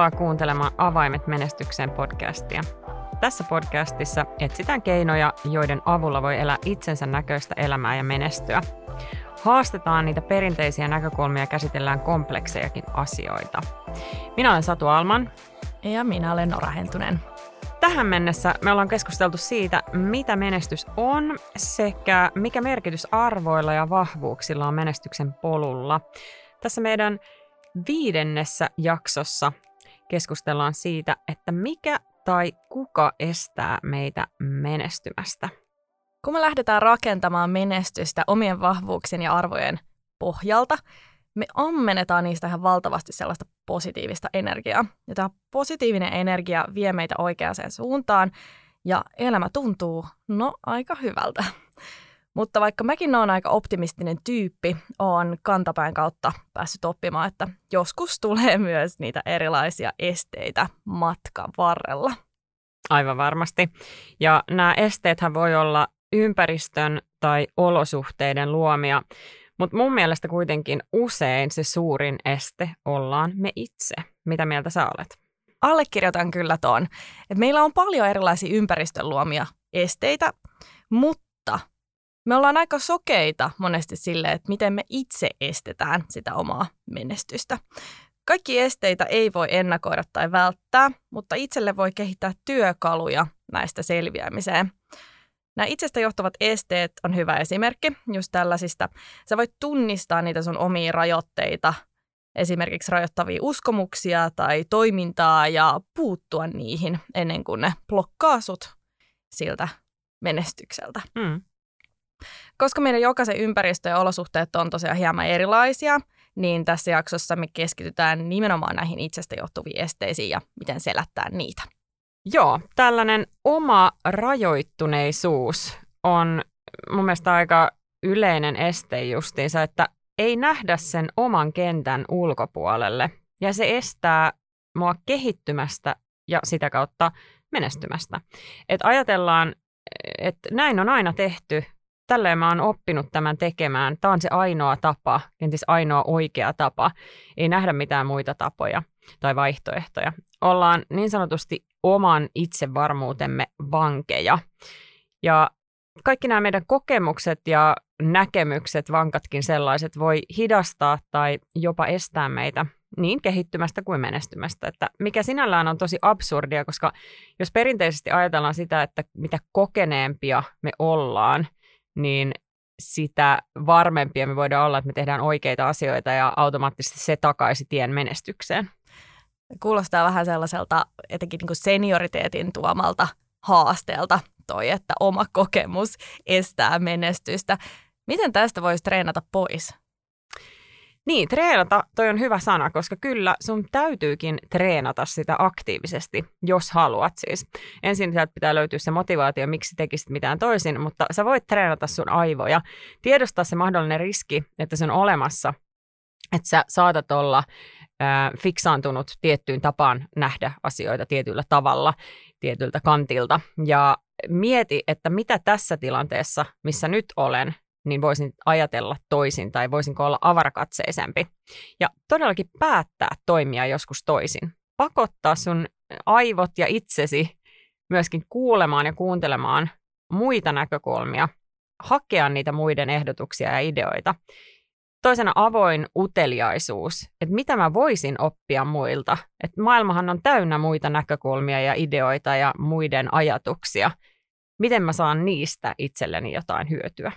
Tervetuloa kuuntelemaan Avaimet menestykseen podcastia. Tässä podcastissa etsitään keinoja, joiden avulla voi elää itsensä näköistä elämää ja menestyä. Haastetaan niitä perinteisiä näkökulmia ja käsitellään kompleksejakin asioita. Minä olen Satu Alman. Ja minä olen Nora Hentunen. Tähän mennessä me ollaan keskusteltu siitä, mitä menestys on sekä mikä merkitys arvoilla ja vahvuuksilla on menestyksen polulla. Tässä meidän viidennessä jaksossa keskustellaan siitä, että mikä tai kuka estää meitä menestymästä. Kun me lähdetään rakentamaan menestystä omien vahvuuksien ja arvojen pohjalta, me ammennetaan niistä ihan valtavasti sellaista positiivista energiaa. Ja tämä positiivinen energia vie meitä oikeaan suuntaan ja elämä tuntuu, no, aika hyvältä. Mutta vaikka mäkin olen aika optimistinen tyyppi, on kantapään kautta päässyt oppimaan, että joskus tulee myös niitä erilaisia esteitä matkan varrella. Aivan varmasti. Ja nämä esteethän voi olla ympäristön tai olosuhteiden luomia, mutta mun mielestä kuitenkin usein se suurin este ollaan me itse. Mitä mieltä sä olet? Allekirjoitan kyllä tuon. että meillä on paljon erilaisia ympäristön luomia esteitä, mutta me ollaan aika sokeita monesti sille, että miten me itse estetään sitä omaa menestystä. Kaikki esteitä ei voi ennakoida tai välttää, mutta itselle voi kehittää työkaluja näistä selviämiseen. Nämä itsestä johtuvat esteet on hyvä esimerkki just tällaisista. Sä voit tunnistaa niitä sun omia rajoitteita, esimerkiksi rajoittavia uskomuksia tai toimintaa ja puuttua niihin ennen kuin ne blokkaa sut siltä menestykseltä. Mm. Koska meidän jokaisen ympäristö ja olosuhteet on tosiaan hieman erilaisia, niin tässä jaksossa me keskitytään nimenomaan näihin itsestä johtuviin esteisiin ja miten selättää niitä. Joo, tällainen oma rajoittuneisuus on mun mielestä aika yleinen este justiinsa, että ei nähdä sen oman kentän ulkopuolelle. Ja se estää mua kehittymästä ja sitä kautta menestymästä. Et ajatellaan, että näin on aina tehty, tälleen mä oon oppinut tämän tekemään. Tämä on se ainoa tapa, kenties ainoa oikea tapa. Ei nähdä mitään muita tapoja tai vaihtoehtoja. Ollaan niin sanotusti oman itsevarmuutemme vankeja. Ja kaikki nämä meidän kokemukset ja näkemykset, vankatkin sellaiset, voi hidastaa tai jopa estää meitä niin kehittymästä kuin menestymästä, että mikä sinällään on tosi absurdia, koska jos perinteisesti ajatellaan sitä, että mitä kokeneempia me ollaan, niin sitä varmempia me voidaan olla, että me tehdään oikeita asioita ja automaattisesti se takaisi tien menestykseen. Kuulostaa vähän sellaiselta etenkin niin kuin senioriteetin tuomalta haasteelta toi, että oma kokemus estää menestystä. Miten tästä voisi treenata pois? Niin, treenata, toi on hyvä sana, koska kyllä sun täytyykin treenata sitä aktiivisesti, jos haluat siis. Ensin sieltä pitää löytyä se motivaatio, miksi tekisit mitään toisin, mutta sä voit treenata sun aivoja, tiedostaa se mahdollinen riski, että se on olemassa, että sä saatat olla äh, fiksaantunut tiettyyn tapaan nähdä asioita tietyllä tavalla, tietyltä kantilta, ja mieti, että mitä tässä tilanteessa, missä nyt olen, niin voisin ajatella toisin tai voisinko olla avarakatseisempi. Ja todellakin päättää toimia joskus toisin. Pakottaa sun aivot ja itsesi myöskin kuulemaan ja kuuntelemaan muita näkökulmia, hakea niitä muiden ehdotuksia ja ideoita. Toisena avoin uteliaisuus, että mitä mä voisin oppia muilta. Että maailmahan on täynnä muita näkökulmia ja ideoita ja muiden ajatuksia. Miten mä saan niistä itselleni jotain hyötyä?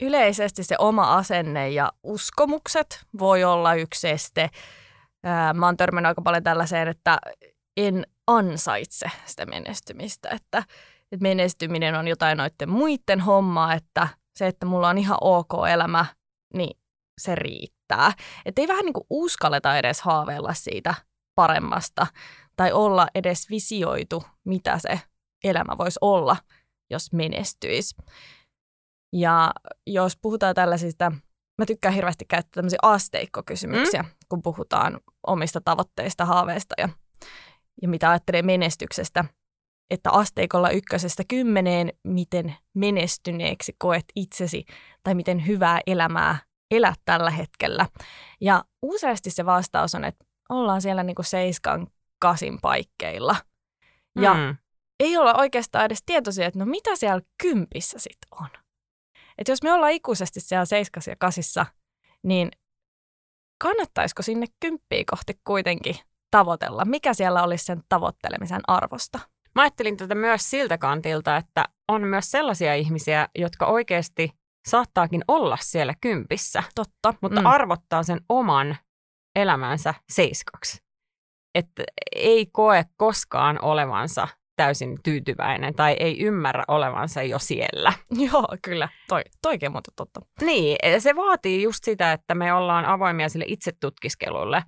Yleisesti se oma asenne ja uskomukset voi olla yksi este. Mä oon törmännyt aika paljon tällaiseen, että en ansaitse sitä menestymistä, että, että menestyminen on jotain noiden muiden hommaa, että se, että mulla on ihan ok elämä, niin se riittää. Että ei vähän niin kuin uskalleta edes haaveilla siitä paremmasta tai olla edes visioitu, mitä se elämä voisi olla, jos menestyisi. Ja jos puhutaan tällaisista, mä tykkään hirveästi käyttää tämmöisiä asteikkokysymyksiä, mm. kun puhutaan omista tavoitteista, haaveista ja, ja mitä ajattelee menestyksestä. Että asteikolla ykkösestä kymmeneen, miten menestyneeksi koet itsesi tai miten hyvää elämää elät tällä hetkellä. Ja useasti se vastaus on, että ollaan siellä niinku seiskan kasin paikkeilla. Ja Mm. ei olla oikeastaan edes tietoisia, että no mitä siellä kympissä sitten on. Että jos me ollaan ikuisesti siellä seiskas ja kasissa, niin kannattaisiko sinne kymppiä kohti kuitenkin tavoitella? Mikä siellä olisi sen tavoittelemisen arvosta? Mä ajattelin tätä myös siltä kantilta, että on myös sellaisia ihmisiä, jotka oikeasti saattaakin olla siellä kympissä, Totta. mutta mm. arvottaa sen oman elämänsä seiskaksi. Että ei koe koskaan olevansa täysin tyytyväinen tai ei ymmärrä olevansa jo siellä. Joo, kyllä. Toi, toikin muuten totta. Niin, se vaatii just sitä, että me ollaan avoimia sille itsetutkiskelulle.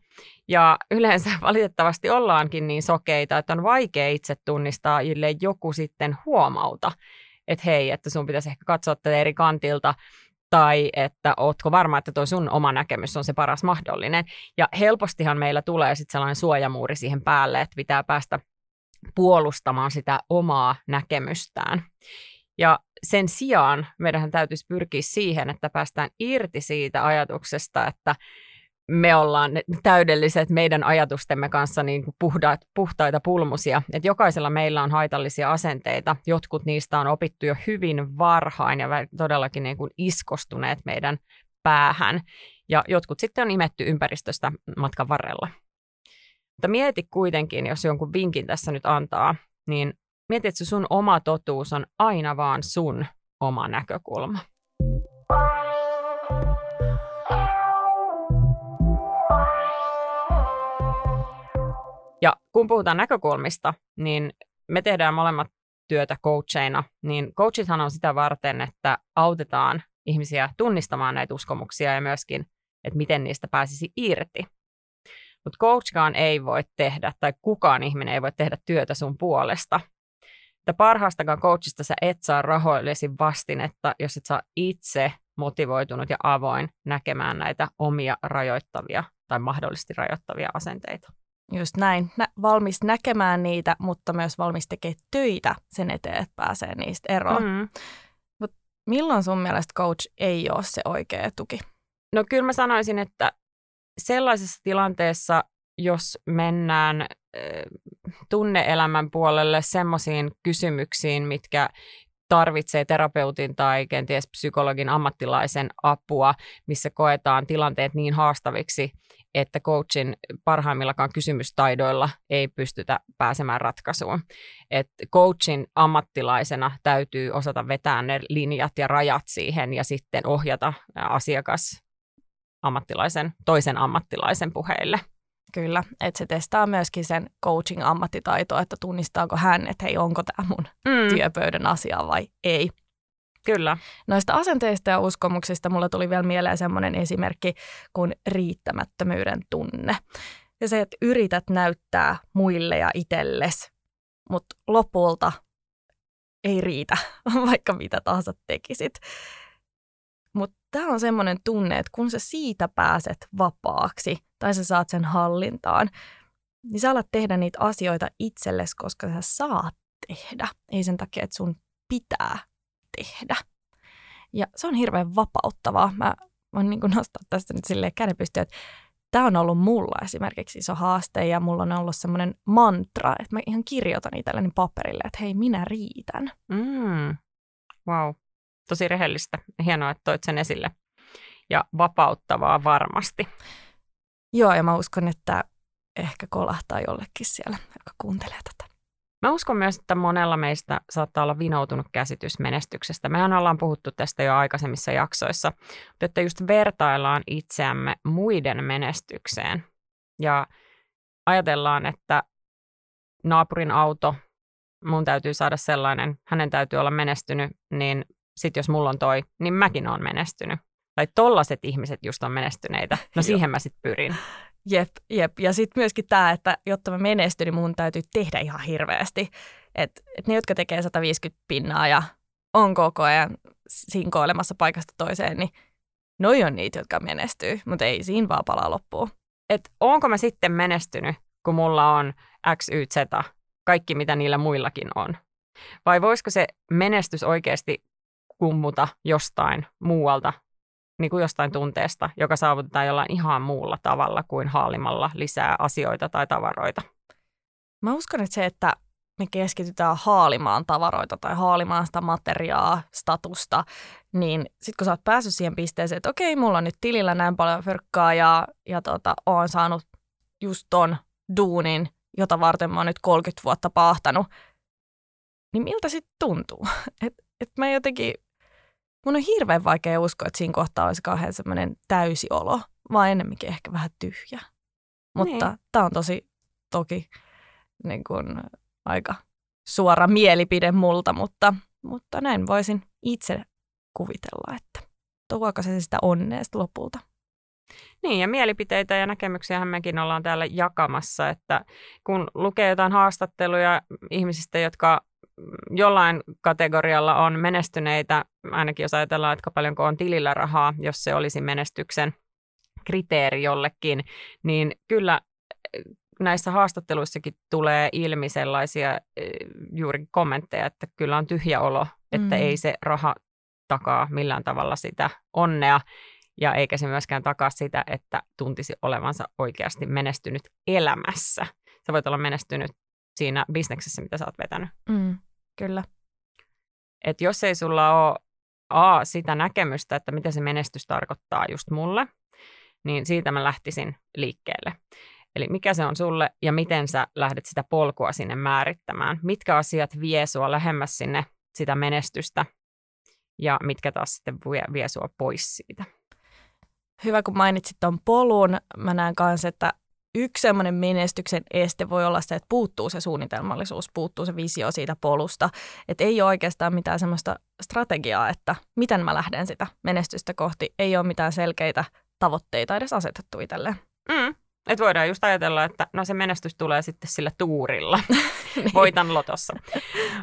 Ja yleensä valitettavasti ollaankin niin sokeita, että on vaikea itse tunnistaa, ellei joku sitten huomauta, että hei, että sun pitäisi ehkä katsoa tätä eri kantilta, tai että ootko varma, että tuo sun oma näkemys on se paras mahdollinen. Ja helpostihan meillä tulee sitten sellainen suojamuuri siihen päälle, että pitää päästä puolustamaan sitä omaa näkemystään. Ja sen sijaan meidän täytyisi pyrkiä siihen, että päästään irti siitä ajatuksesta, että me ollaan täydelliset meidän ajatustemme kanssa niin kuin puhdaat, puhtaita pulmusia. Että jokaisella meillä on haitallisia asenteita. Jotkut niistä on opittu jo hyvin varhain ja todellakin niin kuin iskostuneet meidän päähän. Ja jotkut sitten on imetty ympäristöstä matkan varrella. Mutta mieti kuitenkin, jos jonkun vinkin tässä nyt antaa, niin mieti, että sun oma totuus on aina vaan sun oma näkökulma. Ja kun puhutaan näkökulmista, niin me tehdään molemmat työtä coacheina, niin coachithan on sitä varten, että autetaan ihmisiä tunnistamaan näitä uskomuksia ja myöskin, että miten niistä pääsisi irti. Mutta coachkaan ei voi tehdä, tai kukaan ihminen ei voi tehdä työtä sun puolesta. Että parhaastakaan coachista sä et saa rahoillesi vastinetta, jos et saa itse motivoitunut ja avoin näkemään näitä omia rajoittavia tai mahdollisesti rajoittavia asenteita. Just näin. Nä- valmis näkemään niitä, mutta myös valmis tekemään töitä sen eteen, että pääsee niistä eroon. Mm. Mut milloin sun mielestä coach ei ole se oikea tuki? No kyllä mä sanoisin, että sellaisessa tilanteessa, jos mennään tunneelämän puolelle semmoisiin kysymyksiin, mitkä tarvitsee terapeutin tai kenties psykologin ammattilaisen apua, missä koetaan tilanteet niin haastaviksi, että coachin parhaimmillakaan kysymystaidoilla ei pystytä pääsemään ratkaisuun. Et coachin ammattilaisena täytyy osata vetää ne linjat ja rajat siihen ja sitten ohjata asiakas ammattilaisen, toisen ammattilaisen puheille. Kyllä, että se testaa myöskin sen coaching ammattitaitoa, että tunnistaako hän, että hei, onko tämä mun mm. työpöydän asia vai ei. Kyllä. Noista asenteista ja uskomuksista mulla tuli vielä mieleen semmoinen esimerkki kuin riittämättömyyden tunne. Ja se, että yrität näyttää muille ja itselles, mutta lopulta ei riitä, vaikka mitä tahansa tekisit. Mutta tämä on semmoinen tunne, että kun sä siitä pääset vapaaksi tai sä saat sen hallintaan, niin sä alat tehdä niitä asioita itsellesi, koska sä saat tehdä. Ei sen takia, että sun pitää tehdä. Ja se on hirveän vapauttavaa. Mä voin niin nostaa tästä nyt silleen käden pystyyn, että tämä on ollut mulla esimerkiksi iso haaste ja mulla on ollut semmoinen mantra, että mä ihan kirjoitan itselleni paperille, että hei, minä riitän. Mm. Wow tosi rehellistä. Hienoa, että toit sen esille. Ja vapauttavaa varmasti. Joo, ja mä uskon, että ehkä kolahtaa jollekin siellä, joka kuuntelee tätä. Mä uskon myös, että monella meistä saattaa olla vinoutunut käsitys menestyksestä. Mehän ollaan puhuttu tästä jo aikaisemmissa jaksoissa, mutta että just vertaillaan itseämme muiden menestykseen. Ja ajatellaan, että naapurin auto, mun täytyy saada sellainen, hänen täytyy olla menestynyt, niin sitten jos mulla on toi, niin mäkin on menestynyt. Tai tollaset ihmiset just on menestyneitä. No siihen mä sitten pyrin. Jep, jep. Ja sitten myöskin tämä, että jotta mä menestyn, niin mun täytyy tehdä ihan hirveästi. Että et ne, jotka tekee 150 pinnaa ja on koko ajan sinkoilemassa paikasta toiseen, niin noi on niitä, jotka menestyy, mutta ei siinä vaan palaa loppuun. Et onko mä sitten menestynyt, kun mulla on X, Y, Z, kaikki mitä niillä muillakin on? Vai voisiko se menestys oikeasti kummuta jostain muualta, niin kuin jostain tunteesta, joka saavutetaan jollain ihan muulla tavalla kuin haalimalla lisää asioita tai tavaroita. Mä uskon, että se, että me keskitytään haalimaan tavaroita tai haalimaan sitä materiaa, statusta, niin sitten kun sä oot päässyt siihen pisteeseen, että okei, mulla on nyt tilillä näin paljon fyrkkaa ja, ja tota, oon saanut just ton duunin, jota varten mä oon nyt 30 vuotta paahtanut, niin miltä sitten tuntuu? Et, et mä jotenkin, mun on hirveän vaikea uskoa, että siinä kohtaa olisi kauhean semmoinen täysi olo, vaan ennemminkin ehkä vähän tyhjä. Mutta niin. tämä on tosi toki niin kun, aika suora mielipide multa, mutta, mutta näin voisin itse kuvitella, että tuoko se sitä onnea lopulta. Niin, ja mielipiteitä ja näkemyksiä mekin ollaan täällä jakamassa, että kun lukee jotain haastatteluja ihmisistä, jotka jollain kategorialla on menestyneitä, ainakin jos ajatellaan, että paljonko on tilillä rahaa, jos se olisi menestyksen kriteeri jollekin, niin kyllä näissä haastatteluissakin tulee ilmi sellaisia eh, juuri kommentteja, että kyllä on tyhjä olo, että mm. ei se raha takaa millään tavalla sitä onnea ja eikä se myöskään takaa sitä, että tuntisi olevansa oikeasti menestynyt elämässä. Sä voit olla menestynyt siinä bisneksessä, mitä sä oot vetänyt. Mm, kyllä. Et jos ei sulla ole A, sitä näkemystä, että mitä se menestys tarkoittaa just mulle, niin siitä mä lähtisin liikkeelle. Eli mikä se on sulle ja miten sä lähdet sitä polkua sinne määrittämään. Mitkä asiat vie sua lähemmäs sinne sitä menestystä ja mitkä taas sitten vie, vie sua pois siitä. Hyvä, kun mainitsit tuon polun. Mä näen kanssa, että yksi semmoinen menestyksen este voi olla se, että puuttuu se suunnitelmallisuus, puuttuu se visio siitä polusta. Että ei ole oikeastaan mitään semmoista strategiaa, että miten mä lähden sitä menestystä kohti. Ei ole mitään selkeitä tavoitteita edes asetettu itselleen. Mm. Et voidaan just ajatella, että no se menestys tulee sitten sillä tuurilla. niin. Voitan lotossa.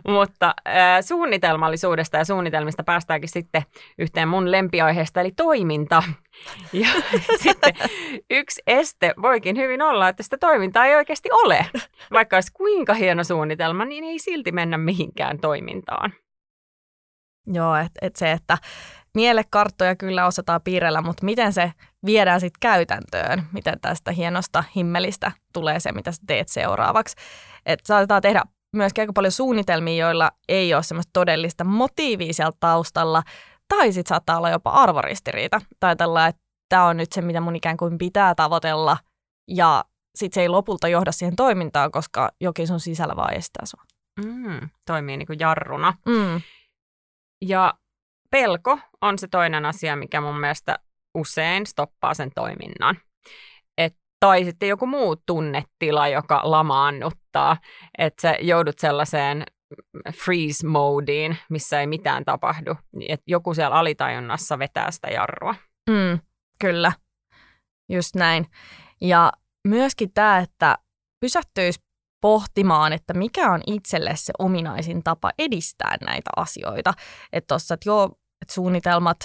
Mutta äh, suunnitelmallisuudesta ja suunnitelmista päästäänkin sitten yhteen mun lempiaiheesta, eli toiminta. Ja sitten yksi este voikin hyvin olla, että sitä toimintaa ei oikeasti ole. Vaikka olisi kuinka hieno suunnitelma, niin ei silti mennä mihinkään toimintaan. Joo, että et se, että mielekarttoja kyllä osataan piirrellä, mutta miten se viedään sitten käytäntöön, miten tästä hienosta himmelistä tulee se, mitä sä teet seuraavaksi. Että saatetaan tehdä myöskin aika paljon suunnitelmia, joilla ei ole semmoista todellista motiivia siellä taustalla, tai sitten saattaa olla jopa arvoristiriita. Tai tällä, että tämä on nyt se, mitä mun ikään kuin pitää tavoitella, ja sitten se ei lopulta johda siihen toimintaan, koska jokin sun sisällä vaan estää sua. Mm, toimii niin kuin jarruna. Mm. Ja pelko on se toinen asia, mikä mun mielestä usein stoppaa sen toiminnan. Et, tai sitten joku muu tunnetila, joka lamaannuttaa, että sä joudut sellaiseen freeze-modiin, missä ei mitään tapahdu. Et joku siellä alitajunnassa vetää sitä jarrua. Mm, kyllä, just näin. Ja myöskin tämä, että pysähtyisi pohtimaan, että mikä on itselle se ominaisin tapa edistää näitä asioita. Että tuossa, että joo, että suunnitelmat,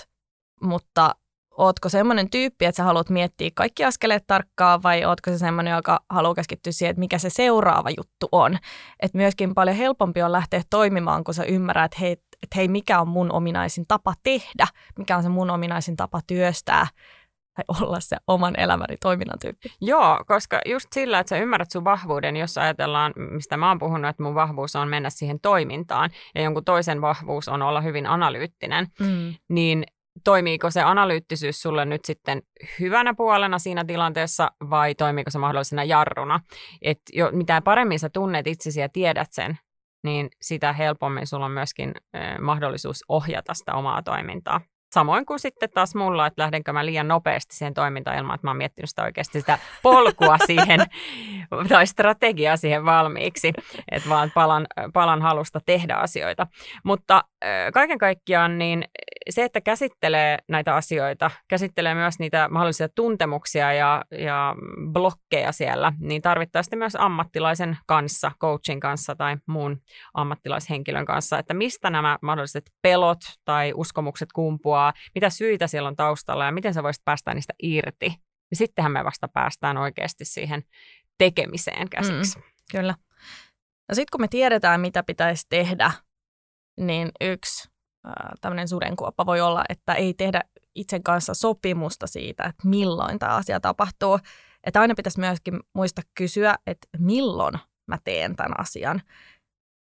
mutta ootko semmoinen tyyppi, että sä haluat miettiä kaikki askeleet tarkkaan vai ootko se semmoinen, joka haluaa keskittyä siihen, että mikä se seuraava juttu on. Että myöskin paljon helpompi on lähteä toimimaan, kun sä ymmärrät, että hei, että hei, mikä on mun ominaisin tapa tehdä, mikä on se mun ominaisin tapa työstää tai olla se oman elämäni toiminnan tyyppi. Joo, koska just sillä, että sä ymmärrät sun vahvuuden, jos ajatellaan, mistä mä oon puhunut, että mun vahvuus on mennä siihen toimintaan ja jonkun toisen vahvuus on olla hyvin analyyttinen, mm. niin toimiiko se analyyttisyys sulle nyt sitten hyvänä puolena siinä tilanteessa vai toimiiko se mahdollisena jarruna? Et jo, mitä paremmin sä tunnet itsesi ja tiedät sen, niin sitä helpommin sulla on myöskin eh, mahdollisuus ohjata sitä omaa toimintaa. Samoin kuin sitten taas mulla, että lähdenkö mä liian nopeasti siihen toimintaan ilman, että mä oon miettinyt sitä oikeasti sitä polkua siihen tai strategiaa siihen valmiiksi, että vaan palan, palan halusta tehdä asioita. Mutta kaiken kaikkiaan niin se, että käsittelee näitä asioita, käsittelee myös niitä mahdollisia tuntemuksia ja, ja blokkeja siellä, niin tarvittaisiin myös ammattilaisen kanssa, coachin kanssa tai muun ammattilaishenkilön kanssa, että mistä nämä mahdolliset pelot tai uskomukset kumpuaa, mitä syitä siellä on taustalla ja miten sä voisit päästä niistä irti. Ja sittenhän me vasta päästään oikeasti siihen tekemiseen käsiksi. Mm, kyllä. No sitten kun me tiedetään, mitä pitäisi tehdä, niin yksi tämmöinen sudenkuoppa voi olla, että ei tehdä itsen kanssa sopimusta siitä, että milloin tämä asia tapahtuu. Että aina pitäisi myöskin muistaa kysyä, että milloin mä teen tämän asian.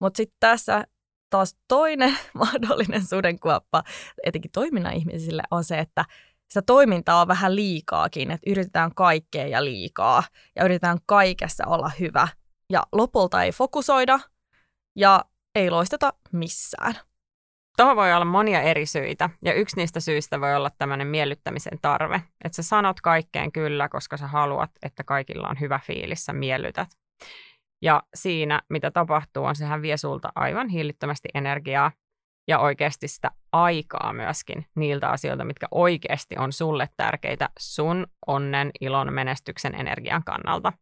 Mutta sitten tässä taas toinen mahdollinen sudenkuoppa, etenkin toiminnan ihmisille, on se, että sitä toimintaa on vähän liikaakin, että yritetään kaikkea ja liikaa ja yritetään kaikessa olla hyvä. Ja lopulta ei fokusoida ja ei loisteta missään. Tuohon voi olla monia eri syitä, ja yksi niistä syistä voi olla tämmöinen miellyttämisen tarve. Että sä sanot kaikkeen kyllä, koska sä haluat, että kaikilla on hyvä fiilis, sä miellytät. Ja siinä, mitä tapahtuu, on sehän vie sulta aivan hillittömästi energiaa ja oikeasti sitä aikaa myöskin niiltä asioilta, mitkä oikeasti on sulle tärkeitä sun onnen, ilon, menestyksen, energian kannalta.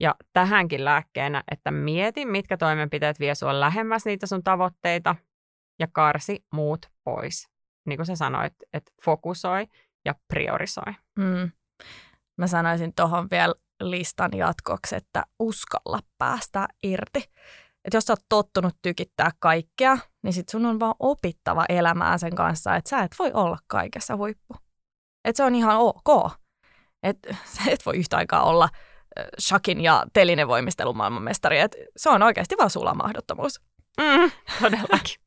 Ja tähänkin lääkkeenä, että mieti, mitkä toimenpiteet vie sua lähemmäs niitä sun tavoitteita ja karsi muut pois. Niin kuin sä sanoit, että fokusoi ja priorisoi. Mm. Mä sanoisin tuohon vielä listan jatkoksi, että uskalla päästä irti. Että jos sä oot tottunut tykittää kaikkea, niin sit sun on vaan opittava elämään sen kanssa, että sä et voi olla kaikessa huippu. Että se on ihan ok. Että sä et voi yhtä aikaa olla shakin ja telinevoimistelun maailmanmestari. Et se on oikeasti vaan sulla mahdottomuus. Mm, todellakin.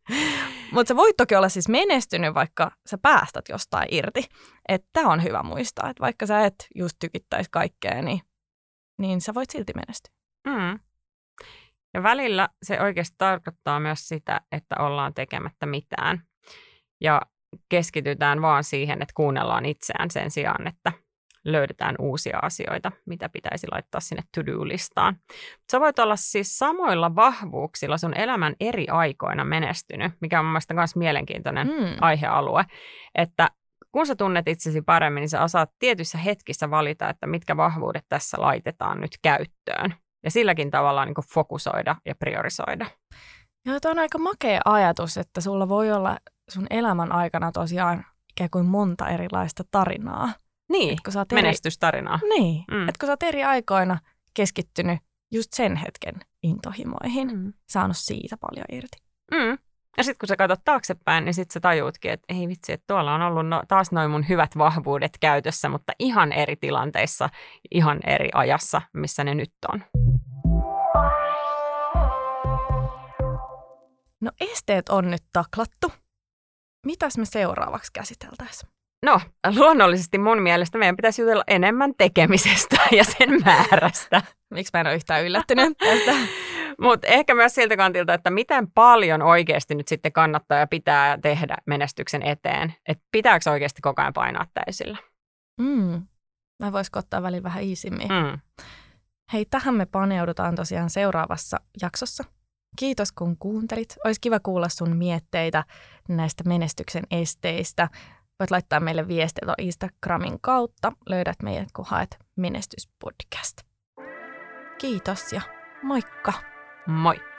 Mutta sä voit toki olla siis menestynyt, vaikka sä päästät jostain irti. Että on hyvä muistaa, että vaikka sä et just tykittäisi kaikkea, niin, niin sä voit silti menestyä. Mm. Ja välillä se oikeasti tarkoittaa myös sitä, että ollaan tekemättä mitään. Ja keskitytään vaan siihen, että kuunnellaan itseään sen sijaan, että löydetään uusia asioita, mitä pitäisi laittaa sinne to-do-listaan. Sä voit olla siis samoilla vahvuuksilla sun elämän eri aikoina menestynyt, mikä on mun mielestä myös mielenkiintoinen mm. aihealue, että kun sä tunnet itsesi paremmin, niin sä osaat tietyissä hetkissä valita, että mitkä vahvuudet tässä laitetaan nyt käyttöön. Ja silläkin tavalla niin fokusoida ja priorisoida. Joo, tuo on aika makea ajatus, että sulla voi olla sun elämän aikana tosiaan ikään kuin monta erilaista tarinaa. Niin, et kun sä eri... menestystarinaa. Niin, mm. että kun sä oot eri aikoina keskittynyt just sen hetken intohimoihin, mm. saanut siitä paljon irti. Mm. Ja sitten kun sä katsot taaksepäin, niin sitten sä tajuutkin, että ei vitsi, että tuolla on ollut no, taas noin mun hyvät vahvuudet käytössä, mutta ihan eri tilanteissa, ihan eri ajassa, missä ne nyt on. No esteet on nyt taklattu. Mitäs me seuraavaksi käsiteltäisiin? No, luonnollisesti mun mielestä meidän pitäisi jutella enemmän tekemisestä ja sen määrästä. Miksi mä en ole yhtään yllättynyt tästä? Mutta ehkä myös siltä kantilta, että miten paljon oikeasti nyt sitten kannattaa ja pitää tehdä menestyksen eteen. Että pitääkö oikeasti koko ajan painaa täysillä? Mm. Mä voisiko ottaa välillä vähän iisimmin. Mm. Hei, tähän me paneudutaan tosiaan seuraavassa jaksossa. Kiitos kun kuuntelit. Olisi kiva kuulla sun mietteitä näistä menestyksen esteistä. Voit laittaa meille viestiä Instagramin kautta. Löydät meidät, kun haet Menestyspodcast. Kiitos ja moikka! Moi!